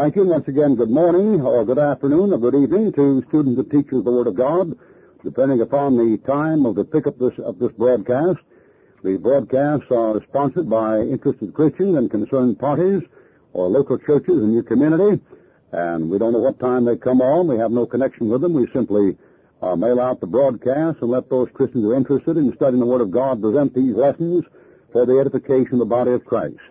Thank you. Once again, good morning, or good afternoon, or good evening to students and teachers of the Word of God, depending upon the time of the pickup this, of this broadcast. The broadcasts are sponsored by interested Christians and concerned parties or local churches in your community, and we don't know what time they come on. We have no connection with them. We simply uh, mail out the broadcast and let those Christians who are interested in studying the Word of God present these lessons for the edification of the body of Christ.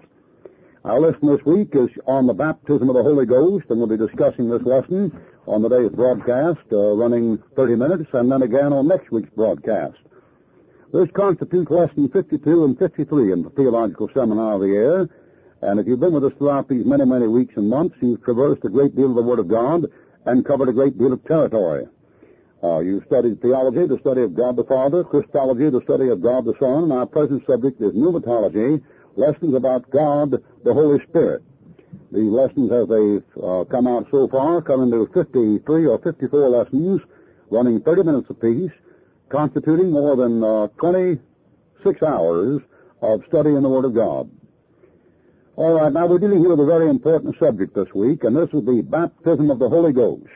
Our lesson this week is on the baptism of the Holy Ghost, and we'll be discussing this lesson on the broadcast, uh, running 30 minutes, and then again on next week's broadcast. This constitutes lesson 52 and 53 in the Theological Seminar of the Air, and if you've been with us throughout these many, many weeks and months, you've traversed a great deal of the Word of God and covered a great deal of territory. Uh, you've studied theology, the study of God the Father, Christology, the study of God the Son, and our present subject is pneumatology, lessons about God, the Holy Spirit. These lessons, as they've uh, come out so far, come into 53 or 54 lessons, running 30 minutes apiece, constituting more than uh, 26 hours of study in the Word of God. All right, now we're dealing here with a very important subject this week, and this is the baptism of the Holy Ghost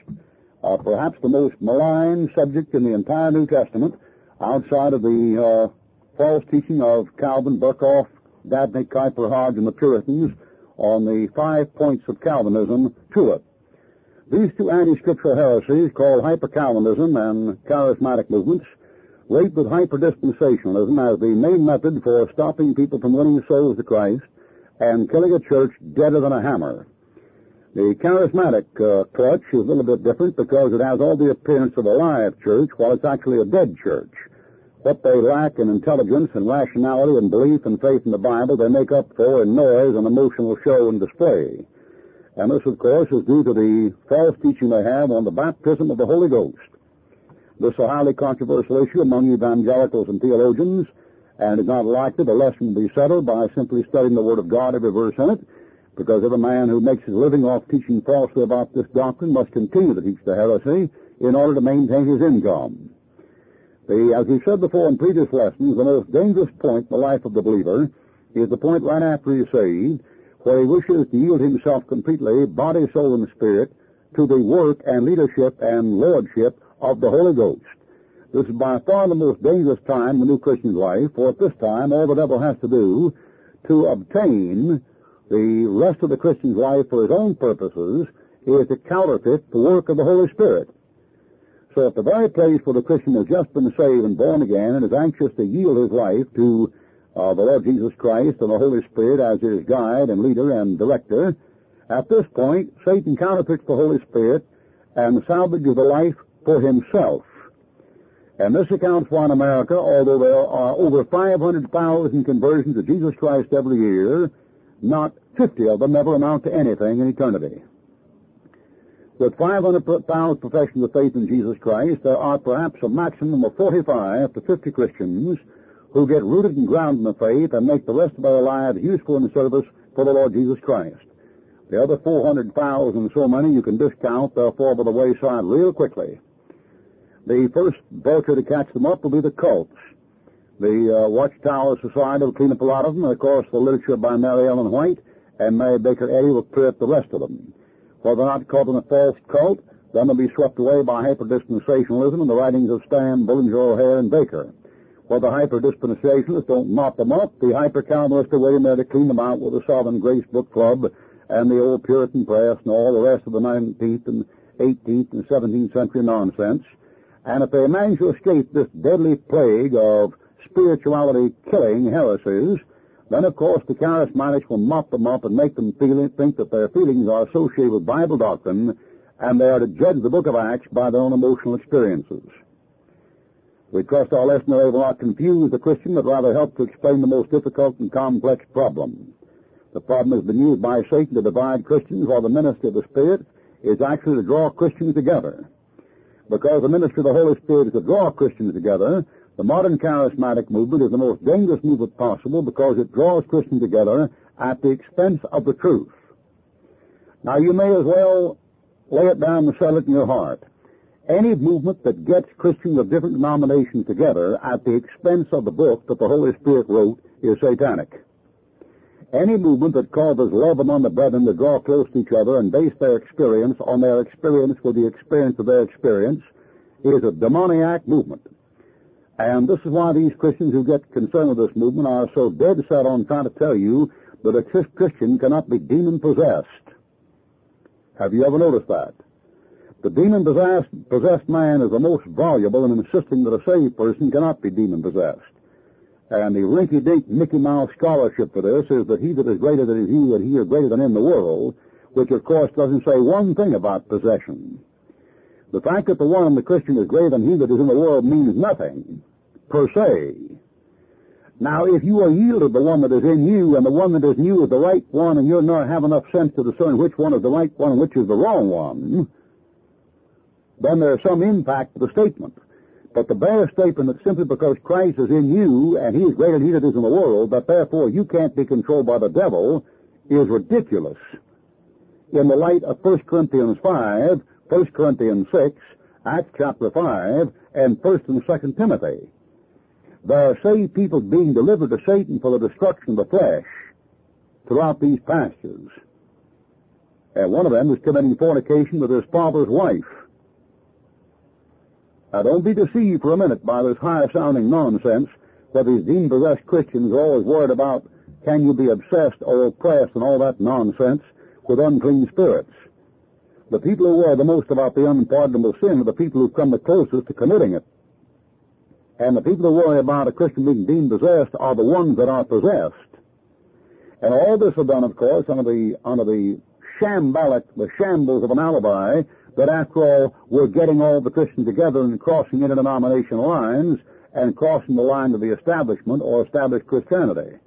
uh, perhaps the most malign subject in the entire New Testament, outside of the uh, false teaching of Calvin, Berkhof, Dabney, Kuyper, Hodge, and the Puritans on the five points of Calvinism to it. These two anti-scriptural heresies, called hyper-Calvinism and charismatic movements, rate with hyper-dispensationalism as the main method for stopping people from winning souls to Christ and killing a church deader than a hammer. The charismatic uh, clutch is a little bit different because it has all the appearance of a live church while it's actually a dead church. What they lack in intelligence and rationality and belief and faith in the Bible, they make up for in noise and emotional show and display. And this, of course, is due to the false teaching they have on the baptism of the Holy Ghost. This is a highly controversial issue among evangelicals and theologians, and it's not likely the lesson will be settled by simply studying the Word of God, every verse in it, because every man who makes his living off teaching falsely about this doctrine must continue to teach the heresy in order to maintain his income. The, as we've said before in previous lessons, the most dangerous point in the life of the believer is the point right after he's saved, where he wishes to yield himself completely, body, soul, and spirit, to the work and leadership and lordship of the Holy Ghost. This is by far the most dangerous time in the new Christian's life, for at this time all the devil has to do to obtain the rest of the Christian's life for his own purposes is to counterfeit the work of the Holy Spirit. So at the very place where the Christian has just been saved and born again and is anxious to yield his life to uh, the Lord Jesus Christ and the Holy Spirit as his guide and leader and director, at this point, Satan counterfeits the Holy Spirit and salvages the life for himself. And this accounts for in America, although there are over 500,000 conversions to Jesus Christ every year, not 50 of them ever amount to anything in eternity. With 500,000 professions of faith in Jesus Christ, there are perhaps a maximum of 45 to 50 Christians who get rooted and grounded in the faith and make the rest of their lives useful in service for the Lord Jesus Christ. The other 400,000 so many you can discount, they'll fall by the wayside real quickly. The first vulture to catch them up will be the cults. The uh, Watchtower Society will clean up a lot of them, and of course the literature by Mary Ellen White and Mary Baker Eddy will clear up the rest of them. While they're not caught in a false cult, then they'll be swept away by hyper-dispensationalism and the writings of Stam, Bullinger, O'Hair, and Baker. While the hyper-dispensationalists don't mop them up, the hyper-Calvinists are waiting there to clean them out with the Sovereign Grace Book Club and the old Puritan press and all the rest of the 19th and 18th and 17th century nonsense. And if they manage to escape this deadly plague of spirituality killing heresies, then, of course, the charismatics will mop them up and make them feel, think that their feelings are associated with Bible doctrine and they are to judge the book of Acts by their own emotional experiences. We trust our today will not confuse the Christian, but rather help to explain the most difficult and complex problem. The problem has been used by Satan to divide Christians, while the ministry of the Spirit is actually to draw Christians together. Because the ministry of the Holy Spirit is to draw Christians together, the modern charismatic movement is the most dangerous movement possible because it draws Christians together at the expense of the truth. Now you may as well lay it down and settle it in your heart. Any movement that gets Christians of different denominations together at the expense of the book that the Holy Spirit wrote is satanic. any movement that causes love among the brethren to draw close to each other and base their experience on their experience with the experience of their experience is a demoniac movement. And this is why these Christians who get concerned with this movement are so dead set on trying to tell you that a Christian cannot be demon possessed. Have you ever noticed that? The demon possessed, possessed man is the most valuable in insisting that a saved person cannot be demon possessed. And the rinky-dink Mickey Mouse scholarship for this is that he that is greater than he that he is greater than in the world, which of course doesn't say one thing about possession. The fact that the one the Christian is greater than he that is in the world means nothing, per se. Now, if you are yielded the one that is in you, and the one that is in you is the right one, and you not have enough sense to discern which one is the right one and which is the wrong one, then there's some impact to the statement. But the bare statement that simply because Christ is in you and he is greater than he that is in the world, that therefore you can't be controlled by the devil, is ridiculous. In the light of 1 Corinthians 5, 1 Corinthians 6, Acts chapter 5, and 1 and 2 Timothy. There are saved people being delivered to Satan for the destruction of the flesh throughout these pastures. And one of them is committing fornication with his father's wife. Now don't be deceived for a minute by this high sounding nonsense that these demon possessed Christians are always worried about can you be obsessed or oppressed and all that nonsense with unclean spirits. The people who worry the most about the unpardonable sin are the people who come the closest to committing it. And the people who worry about a Christian being demon possessed are the ones that are possessed. And all this is done, of course, under the under the shambolic, the shambles of an alibi that after all, we're getting all the Christians together and crossing interdenominational lines and crossing the line of the establishment or established Christianity.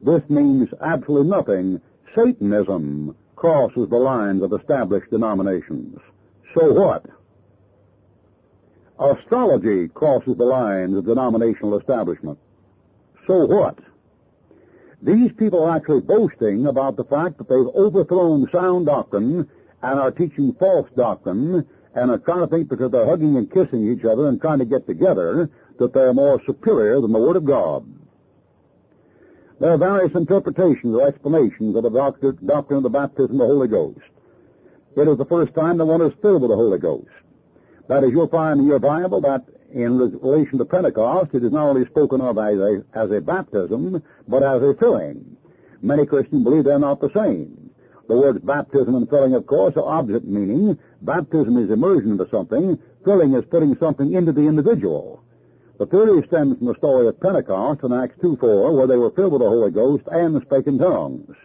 This means absolutely nothing. Satanism crosses the lines of established denominations. So what? Astrology crosses the lines of denominational establishment. So what? These people are actually boasting about the fact that they've overthrown sound doctrine and are teaching false doctrine and are trying to think because they're hugging and kissing each other and trying to get together that they're more superior than the Word of God. There are various interpretations or explanations of the doctrine of the baptism of the Holy Ghost. It is the first time that one is filled with the Holy Ghost. That is, you'll find in your Bible that in relation to Pentecost, it is not only spoken of as a, as a baptism, but as a filling. Many Christians believe they're not the same. The words baptism and filling, of course, are opposite meaning. Baptism is immersion into something. Filling is putting something into the individual. The theory stems from the story of Pentecost in Acts 2.4, where they were filled with the Holy Ghost and spake in tongues.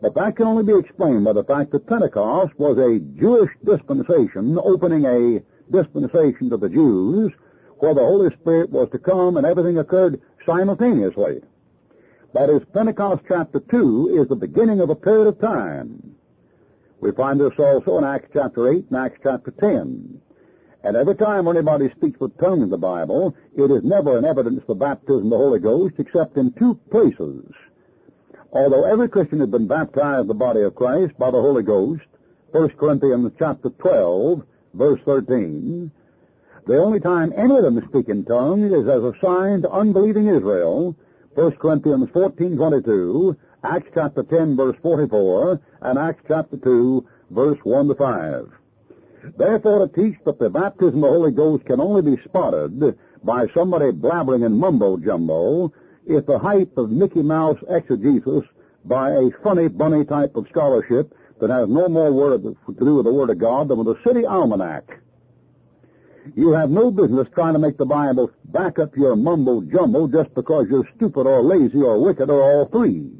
But that can only be explained by the fact that Pentecost was a Jewish dispensation, opening a dispensation to the Jews, where the Holy Spirit was to come and everything occurred simultaneously. That is, Pentecost chapter 2 is the beginning of a period of time. We find this also in Acts chapter 8 and Acts chapter 10. And every time when anybody speaks with tongues in the Bible, it is never an evidence for baptism of the Holy Ghost except in two places. Although every Christian has been baptized in the body of Christ by the Holy Ghost, 1 Corinthians chapter 12, verse 13, the only time any of them speak in tongues is as a sign to unbelieving Israel 1 Corinthians 14, 22, Acts chapter 10, verse 44, and Acts chapter 2, verse 1 to 5. Therefore, to teach that the baptism of the Holy Ghost can only be spotted by somebody blabbering in mumbo-jumbo is the hype of Mickey Mouse exegesis by a funny bunny type of scholarship that has no more word to do with the Word of God than with a city almanac. You have no business trying to make the Bible back up your mumbo jumbo just because you're stupid or lazy or wicked or all three.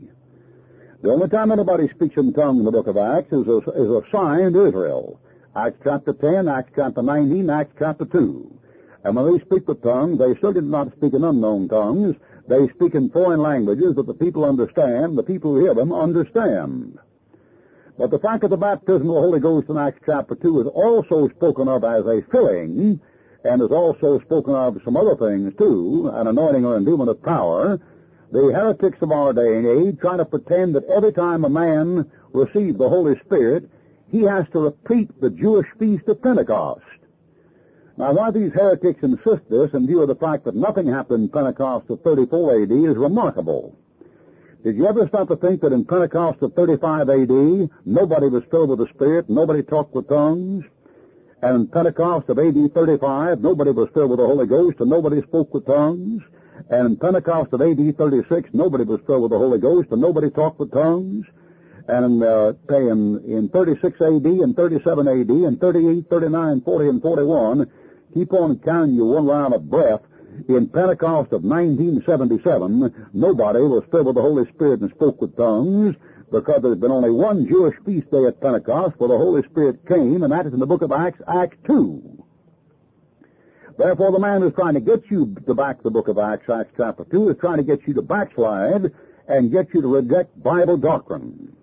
The only time anybody speaks in tongues in the book of Acts is a, is a sign to Israel. Acts chapter 10, Acts chapter 19, Acts chapter 2. And when they speak with tongues, they certainly do not speak in unknown tongues. They speak in foreign languages that the people understand, the people who hear them understand. But the fact of the baptism of the Holy Ghost in Acts chapter 2 is also spoken of as a filling, and is also spoken of some other things too, an anointing or endowment of power. The heretics of our day and age try to pretend that every time a man receives the Holy Spirit, he has to repeat the Jewish feast of Pentecost. Now, why these heretics insist this in view of the fact that nothing happened in Pentecost of 34 AD is remarkable. Did you ever stop to think that in Pentecost of 35 AD, nobody was filled with the Spirit, nobody talked with tongues? And in Pentecost of AD 35, nobody was filled with the Holy Ghost and nobody spoke with tongues? And in Pentecost of AD 36, nobody was filled with the Holy Ghost and nobody talked with tongues? And uh, in, in 36 AD and 37 AD and 38, 39, 40, and 41, keep on counting you one round of breath, in Pentecost of 1977, nobody was filled with the Holy Spirit and spoke with tongues because there's been only one Jewish feast day at Pentecost where the Holy Spirit came, and that is in the book of Acts, Acts 2. Therefore, the man who's trying to get you to back the book of Acts, Acts chapter 2, is trying to get you to backslide and get you to reject Bible doctrine.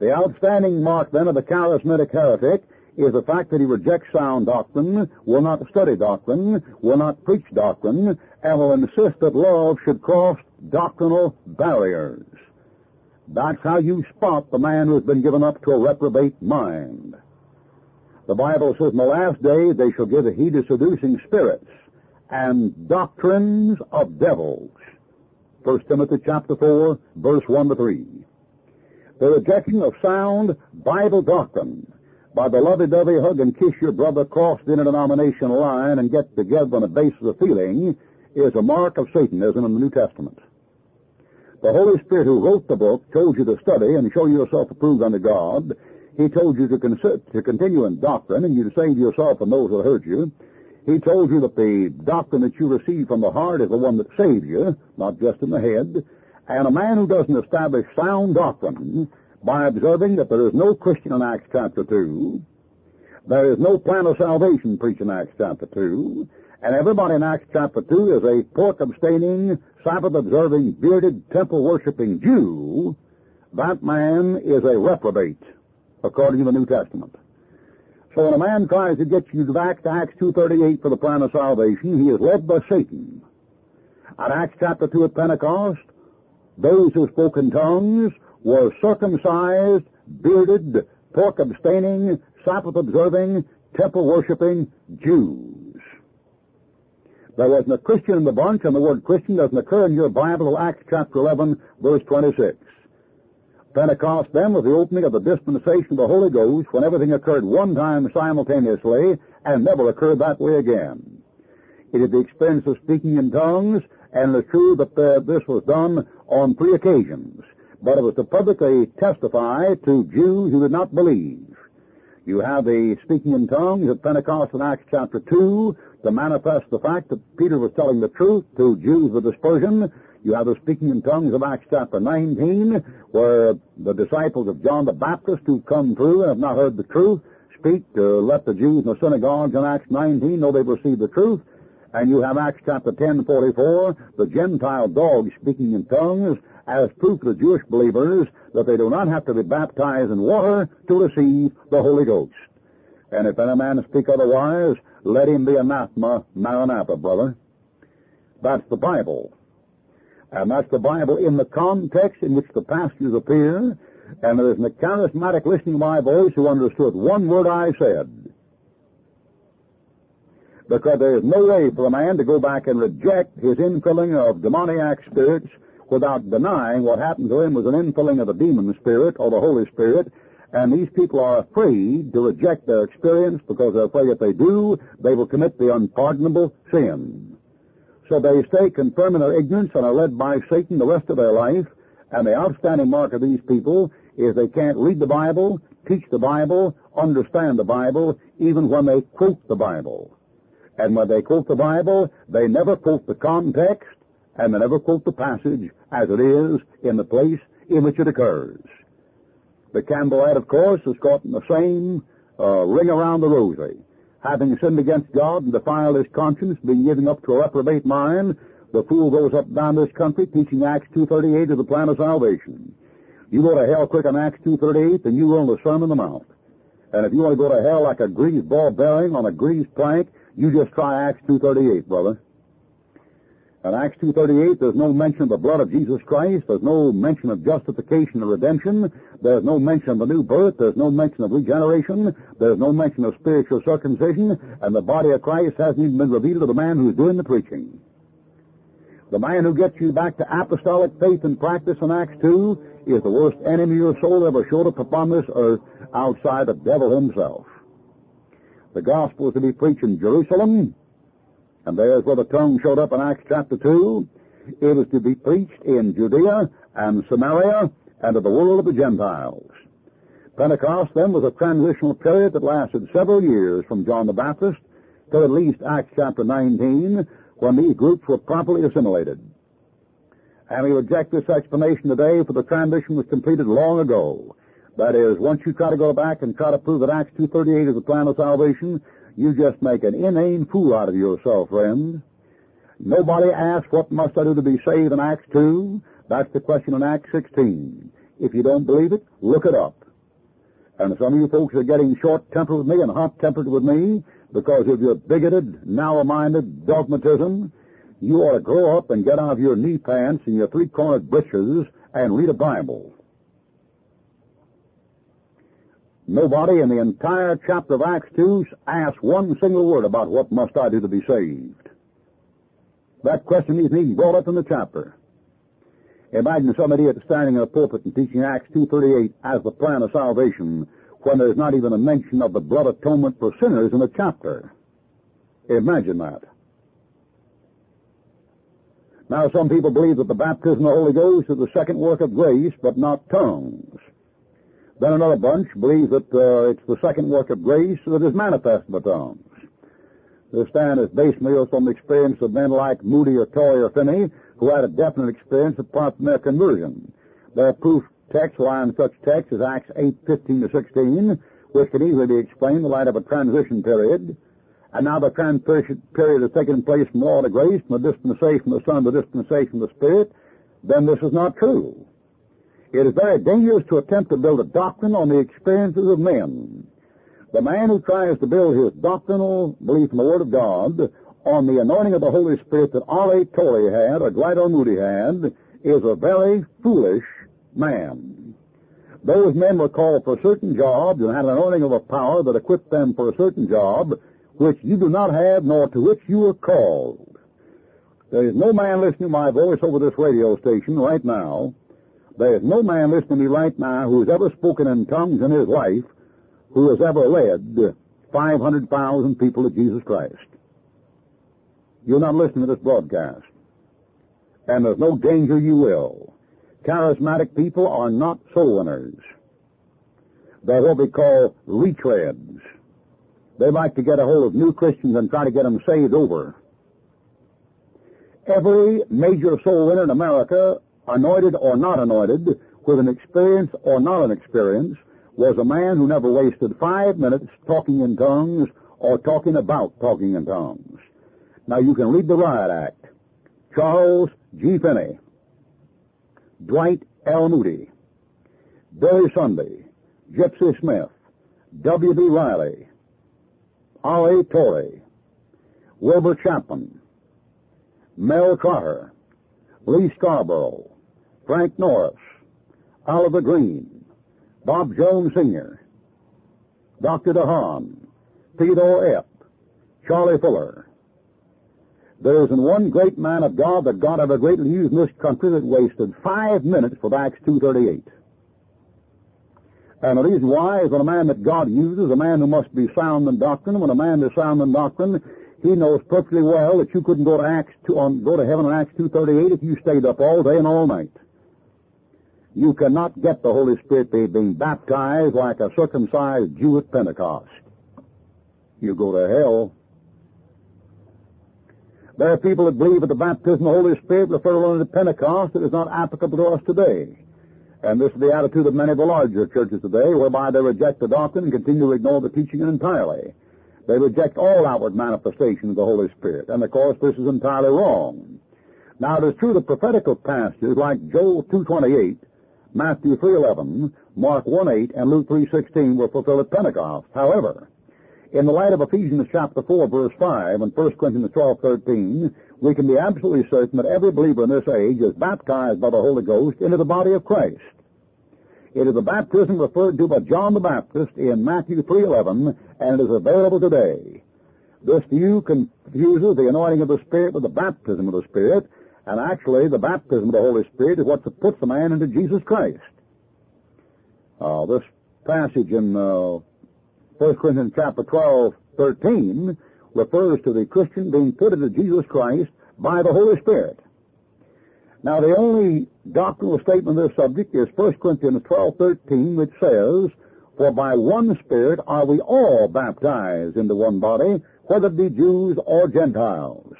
The outstanding mark then of the charismatic heretic is the fact that he rejects sound doctrine, will not study doctrine, will not preach doctrine, and will insist that love should cross doctrinal barriers. That's how you spot the man who has been given up to a reprobate mind. The Bible says in the last days they shall give heed to seducing spirits and doctrines of devils. 1 Timothy chapter 4, verse 1 to 3. The rejection of sound Bible doctrine by the lovey-dovey hug and kiss your brother crossed in a denomination line and get together on the basis of feeling is a mark of Satanism in the New Testament. The Holy Spirit who wrote the book told you to study and show yourself approved unto God. He told you to, to continue in doctrine and you to save yourself and those that hurt you. He told you that the doctrine that you receive from the heart is the one that saves you, not just in the head. And a man who doesn't establish sound doctrine by observing that there is no Christian in Acts chapter 2, there is no plan of salvation preached in Acts chapter 2, and everybody in Acts chapter 2 is a pork abstaining, Sabbath observing, bearded, temple worshipping Jew, that man is a reprobate, according to the New Testament. So when a man tries to get you back to Acts 2.38 for the plan of salvation, he is led by Satan. At Acts chapter 2 at Pentecost, those who spoke in tongues were circumcised, bearded, pork abstaining, Sabbath observing, temple worshipping Jews. There wasn't a Christian in the bunch, and the word Christian doesn't occur in your Bible Acts chapter 11, verse 26. Pentecost then was the opening of the dispensation of the Holy Ghost when everything occurred one time simultaneously and never occurred that way again. It is the experience of speaking in tongues, and it is true that uh, this was done on three occasions but it was to publicly testify to Jews who did not believe. You have the speaking in tongues at Pentecost in Acts chapter 2 to manifest the fact that Peter was telling the truth to Jews of dispersion. You have the speaking in tongues of Acts chapter 19 where the disciples of John the Baptist who come through and have not heard the truth speak to let the Jews in the synagogues in Acts 19 know they've received the truth. And you have Acts chapter 10, 44, the Gentile dogs speaking in tongues as proof to the Jewish believers that they do not have to be baptized in water to receive the Holy Ghost. And if any man speak otherwise, let him be anathema, maranatha, brother. That's the Bible. And that's the Bible in the context in which the pastors appear, and there isn't a charismatic listening to my voice who understood one word I said. Because there is no way for a man to go back and reject his infilling of demoniac spirits without denying what happened to him was an infilling of the demon spirit or the Holy Spirit, and these people are afraid to reject their experience because they're afraid if they do, they will commit the unpardonable sin. So they stay confirm in their ignorance and are led by Satan the rest of their life, and the outstanding mark of these people is they can't read the Bible, teach the Bible, understand the Bible, even when they quote the Bible. And when they quote the Bible, they never quote the context, and they never quote the passage as it is in the place in which it occurs. The Campbellite, of course, caught in the same uh, ring around the rosy. Having sinned against God and defiled his conscience, being given up to a reprobate mind, the fool goes up and down this country teaching Acts 2.38 of the plan of salvation. You go to hell quick on Acts 2.38, then you run the Sermon on the Mount. And if you want to go to hell like a greased ball bearing on a greased plank, you just try Acts 2.38, brother. In Acts 2.38, there's no mention of the blood of Jesus Christ. There's no mention of justification or redemption. There's no mention of the new birth. There's no mention of regeneration. There's no mention of spiritual circumcision. And the body of Christ hasn't even been revealed to the man who's doing the preaching. The man who gets you back to apostolic faith and practice in Acts 2 is the worst enemy your soul ever showed up upon this earth outside the devil himself. The gospel is to be preached in Jerusalem, and there's where the tongue showed up in Acts chapter 2. It was to be preached in Judea and Samaria and to the world of the Gentiles. Pentecost then was a transitional period that lasted several years from John the Baptist to at least Acts chapter 19 when these groups were properly assimilated. And we reject this explanation today for the transition was completed long ago. That is, once you try to go back and try to prove that Acts 2.38 is the plan of salvation, you just make an inane fool out of yourself, friend. Nobody asked what must I do to be saved in Acts 2. That's the question in Acts 16. If you don't believe it, look it up. And some of you folks are getting short-tempered with me and hot-tempered with me because of your bigoted, narrow-minded dogmatism. You ought to grow up and get out of your knee pants and your three-cornered breeches and read a Bible. Nobody in the entire chapter of Acts 2 asks one single word about what must I do to be saved. That question isn't even brought up in the chapter. Imagine some idiot standing in a pulpit and teaching Acts 2.38 as the plan of salvation when there's not even a mention of the blood atonement for sinners in the chapter. Imagine that. Now, some people believe that the baptism of the Holy Ghost is the second work of grace, but not tongues. Then another bunch believe that uh, it's the second work of grace that is manifest by tongues. This stand is based merely on the experience of men like Moody or Torrey or Finney, who had a definite experience apart from their conversion. Their proof text in such texts as Acts 8, 15 to 16, which can easily be explained in the light of a transition period. And now the transition period has taken place from law to grace, from the dispensation of the Son to the dispensation of the Spirit, then this is not true. It is very dangerous to attempt to build a doctrine on the experiences of men. The man who tries to build his doctrinal belief in the Word of God on the anointing of the Holy Spirit that R.A. Torrey had or L. Moody had is a very foolish man. Those men were called for certain jobs and had an anointing of a power that equipped them for a certain job which you do not have nor to which you are called. There is no man listening to my voice over this radio station right now there is no man listening to me right now who has ever spoken in tongues in his life who has ever led 500,000 people to Jesus Christ. You're not listening to this broadcast. And there's no danger you will. Charismatic people are not soul winners. They're what we call retreads. They like to get a hold of new Christians and try to get them saved over. Every major soul winner in America anointed or not anointed, with an experience or not an experience, was a man who never wasted five minutes talking in tongues or talking about talking in tongues. Now you can read the Riot Act. Charles G. Finney, Dwight L. Moody, Billy Sunday, Gypsy Smith, W. B. Riley, R. A. Torrey, Wilbur Chapman, Mel Trotter, Lee Scarborough, Frank Norris, Oliver Greene, Bob Jones Sr., Dr. DeHaan, Theodore Epp, Charlie Fuller. There isn't one great man of God that God ever greatly used in this country that wasted five minutes for Acts 2.38. And the reason why is when a man that God uses, a man who must be sound in doctrine, when a man is sound in doctrine, he knows perfectly well that you couldn't go to Acts 2, on, go to heaven on Acts 2.38 if you stayed up all day and all night. You cannot get the Holy Spirit by being baptized like a circumcised Jew at Pentecost. You go to hell. There are people that believe that the baptism of the Holy Spirit referred only to Pentecost that is not applicable to us today. And this is the attitude of many of the larger churches today, whereby they reject the doctrine and continue to ignore the teaching entirely. They reject all outward manifestations of the Holy Spirit. And of course, this is entirely wrong. Now, it is true that prophetical passages like Joel 2.28 Matthew 3.11, Mark 1.8, and Luke 3.16 were fulfilled at Pentecost. However, in the light of Ephesians chapter 4, verse 5, and 1 Corinthians 12.13, we can be absolutely certain that every believer in this age is baptized by the Holy Ghost into the body of Christ. It is the baptism referred to by John the Baptist in Matthew 3.11, and it is available today. This view confuses the anointing of the Spirit with the baptism of the Spirit, And actually, the baptism of the Holy Spirit is what puts the man into Jesus Christ. Uh, this passage in uh, 1 Corinthians chapter 12, 13 refers to the Christian being put into Jesus Christ by the Holy Spirit. Now, the only doctrinal statement of this subject is 1 Corinthians 12, 13, which says, For by one Spirit are we all baptized into one body, whether it be Jews or Gentiles.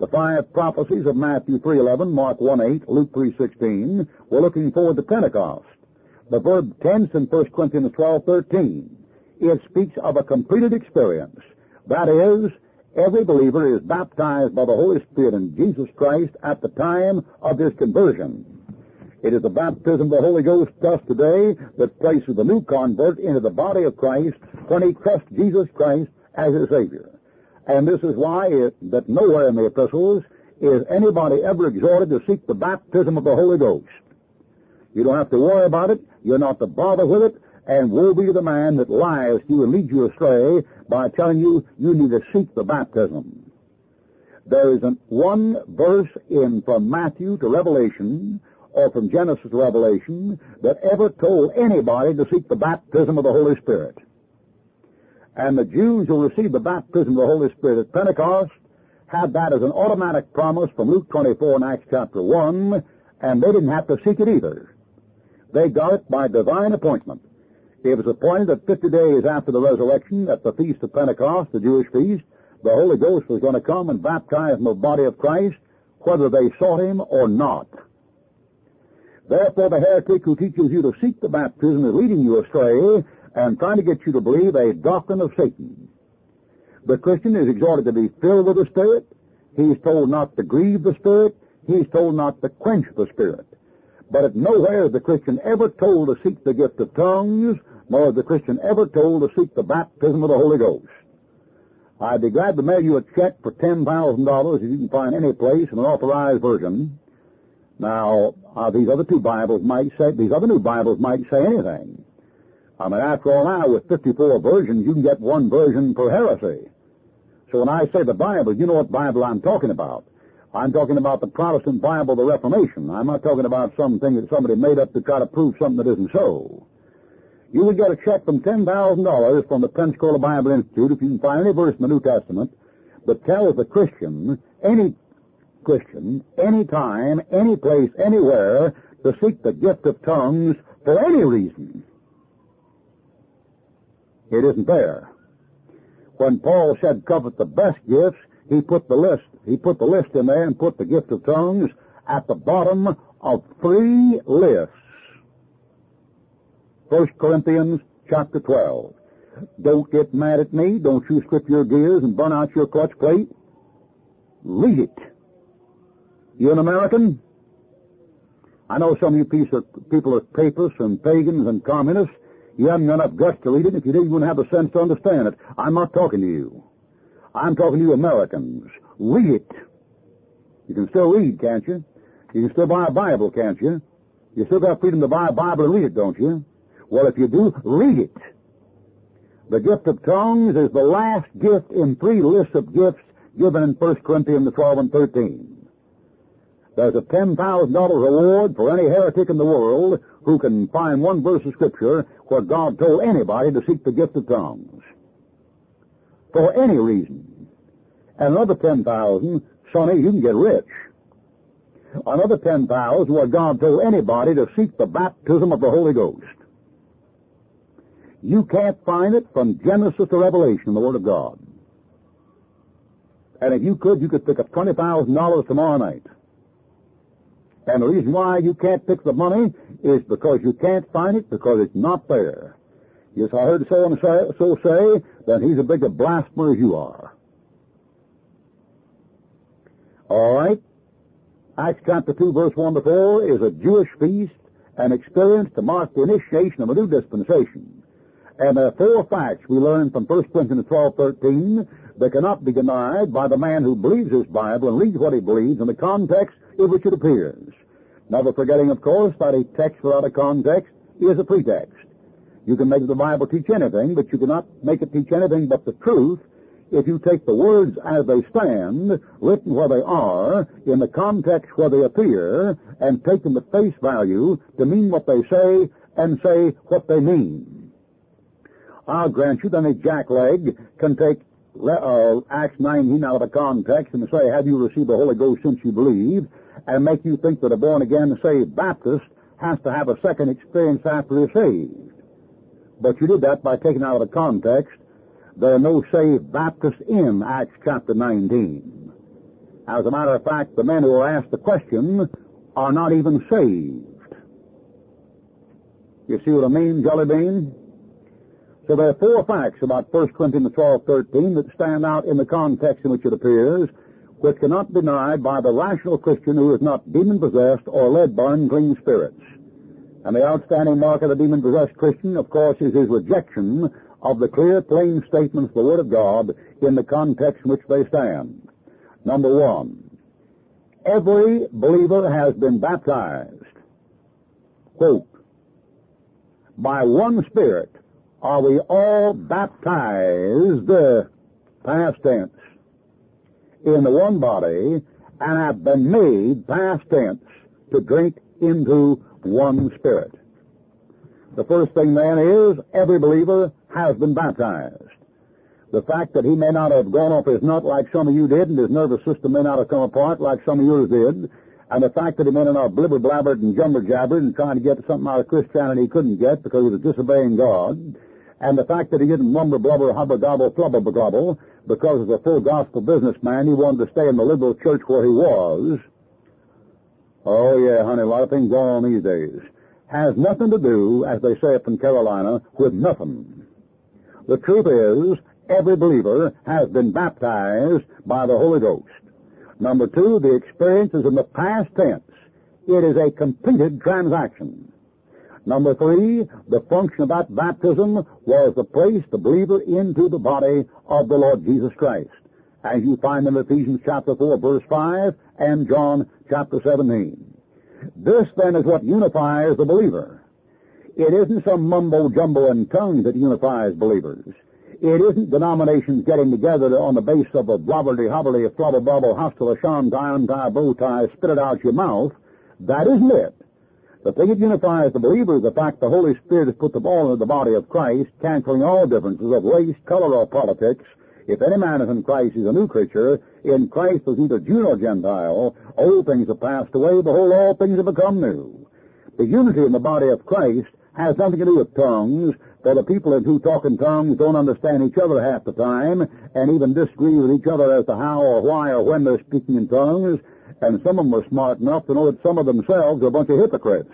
The five prophecies of Matthew 3.11, Mark 1.8, Luke 3.16 were looking forward to Pentecost. The verb tense in 1 Corinthians 12.13, it speaks of a completed experience. That is, every believer is baptized by the Holy Spirit in Jesus Christ at the time of his conversion. It is the baptism of the Holy Ghost thus today that places the new convert into the body of Christ when he trusts Jesus Christ as his Savior. And this is why it, that nowhere in the epistles is anybody ever exhorted to seek the baptism of the Holy Ghost. You don't have to worry about it. You're not to bother with it. And woe be to the man that lies to you and leads you astray by telling you you need to seek the baptism. There isn't one verse in from Matthew to Revelation or from Genesis to Revelation that ever told anybody to seek the baptism of the Holy Spirit. And the Jews who received the baptism of the Holy Spirit at Pentecost had that as an automatic promise from Luke 24 and Acts chapter 1, and they didn't have to seek it either. They got it by divine appointment. It was appointed that 50 days after the resurrection, at the Feast of Pentecost, the Jewish feast, the Holy Ghost was going to come and baptize of the body of Christ, whether they sought him or not. Therefore, the heretic who teaches you to seek the baptism is leading you astray and trying to get you to believe a doctrine of Satan. The Christian is exhorted to be filled with the Spirit. He's told not to grieve the Spirit. He's told not to quench the Spirit. But at nowhere is the Christian ever told to seek the gift of tongues, nor is the Christian ever told to seek the baptism of the Holy Ghost. I'd be glad to mail you a check for $10,000 if you can find any place in an authorized version. Now, uh, these other two Bibles might say, these other new Bibles might say anything. I mean, after all now, with 54 versions, you can get one version per heresy. So when I say the Bible, you know what Bible I'm talking about. I'm talking about the Protestant Bible of the Reformation. I'm not talking about something that somebody made up to try to prove something that isn't so. You would get a check from $10,000 from the Pensacola Bible Institute if you can find any verse in the New Testament that tells the Christian, any Christian, any time, any place, anywhere, to seek the gift of tongues for any reason. It isn't there. When Paul said covet the best gifts, he put the list, he put the list in there and put the gift of tongues at the bottom of three lists. First Corinthians chapter 12. Don't get mad at me. Don't you strip your gears and burn out your clutch plate. Read it. You an American? I know some of you people are papists and pagans and communists. You haven't got enough guts to read it. If you didn't even have the sense to understand it, I'm not talking to you. I'm talking to you Americans. Read it. You can still read, can't you? You can still buy a Bible, can't you? You still got freedom to buy a Bible and read it, don't you? Well, if you do, read it. The gift of tongues is the last gift in three lists of gifts given in 1 Corinthians 12 and 13. There's a $10,000 reward for any heretic in the world who can find one verse of Scripture where God told anybody to seek the gift of tongues. For any reason. And another 10,000, Sonny, you can get rich. Another 10,000 where God told anybody to seek the baptism of the Holy Ghost. You can't find it from Genesis to Revelation, in the Word of God. And if you could, you could pick up $20,000 tomorrow night. And the reason why you can't pick the money is because you can't find it because it's not there. Yes, I heard so and say, so say that he's a bigger blasphemer as you are. All right. Acts chapter 2 verse 1 to 4 is a Jewish feast, an experience to mark the initiation of a new dispensation. And there are four facts we learn from 1 Corinthians 12, 13 that cannot be denied by the man who believes his Bible and reads what he believes in the context in which it appears. Never forgetting, of course, that a text without a context is a pretext. You can make the Bible teach anything, but you cannot make it teach anything but the truth if you take the words as they stand, written where they are, in the context where they appear, and take them at face value to mean what they say and say what they mean. I'll grant you that a jackleg can take uh, Acts 19 out of the context and say, have you received the Holy Ghost since you believe? And make you think that a born again saved Baptist has to have a second experience after they're saved. But you did that by taking out of the context there are no saved Baptists in Acts chapter 19. As a matter of fact, the men who are asked the question are not even saved. You see what I mean, Jelly Bean? So there are four facts about 1 Corinthians 12, 13 that stand out in the context in which it appears, which cannot be denied by the rational Christian who is not demon-possessed or led by unclean spirits. And the outstanding mark of the demon-possessed Christian, of course, is his rejection of the clear, plain statements of the Word of God in the context in which they stand. Number one, every believer has been baptized. Quote, by one Spirit are we all baptized, past tense, in the one body and have been made, past tense, to drink into one Spirit. The first thing then is every believer has been baptized. The fact that he may not have gone off his nut like some of you did, and his nervous system may not have come apart like some of yours did, and the fact that he may not have blibber blabbered and jumber jabbered and trying to get something out of Christianity he couldn't get because he was disobeying God, and the fact that he didn't mumble blubber hubba gobble flubber gobble because as a full gospel businessman he wanted to stay in the liberal church where he was. Oh yeah, honey, a lot of things going on these days. Has nothing to do, as they say up in Carolina, with nothing. The truth is, every believer has been baptized by the Holy Ghost. Number two, the experience is in the past tense. It is a completed transaction. Number three, the function of that baptism was to place the believer into the body of the Lord Jesus Christ, as you find in Ephesians chapter 4, verse 5, and John chapter 17. This then is what unifies the believer. It isn't some mumbo jumbo in tongues that unifies believers. It isn't denominations getting together on the base of a blobberly hobbly, a flubble bubble, hostile, a sham tie, bow tie, spit it out your mouth. That isn't it. The thing that unifies the believer is the fact the Holy Spirit has put the ball into the body of Christ, canceling all differences of race, color, or politics. If any man is in Christ, he's a new creature. In Christ is either Jew or Gentile. Old things have passed away. Behold, all things have become new. The unity in the body of Christ has nothing to do with tongues, for the people who talk in tongues don't understand each other half the time, and even disagree with each other as to how or why or when they're speaking in tongues, and some of them are smart enough to know that some of themselves are a bunch of hypocrites.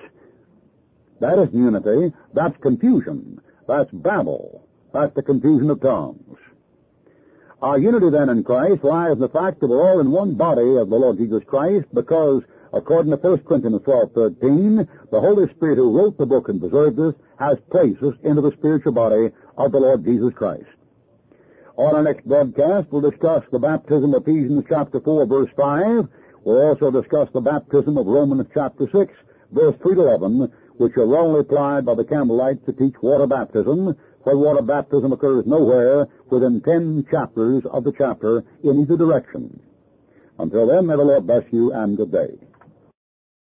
That isn't unity. That's confusion. That's babel. That's the confusion of tongues. Our unity then in Christ lies in the fact that we're all in one body of the Lord Jesus Christ because According to 1 Corinthians 12, 13, the Holy Spirit who wrote the book and preserved us has placed us into the spiritual body of the Lord Jesus Christ. On our next broadcast, we'll discuss the baptism of Ephesians chapter 4, verse 5. We'll also discuss the baptism of Romans chapter 6, verse 3 to 11, which are wrongly applied by the Campbellites to teach water baptism, where water baptism occurs nowhere within ten chapters of the chapter in either direction. Until then, may the Lord bless you and good day.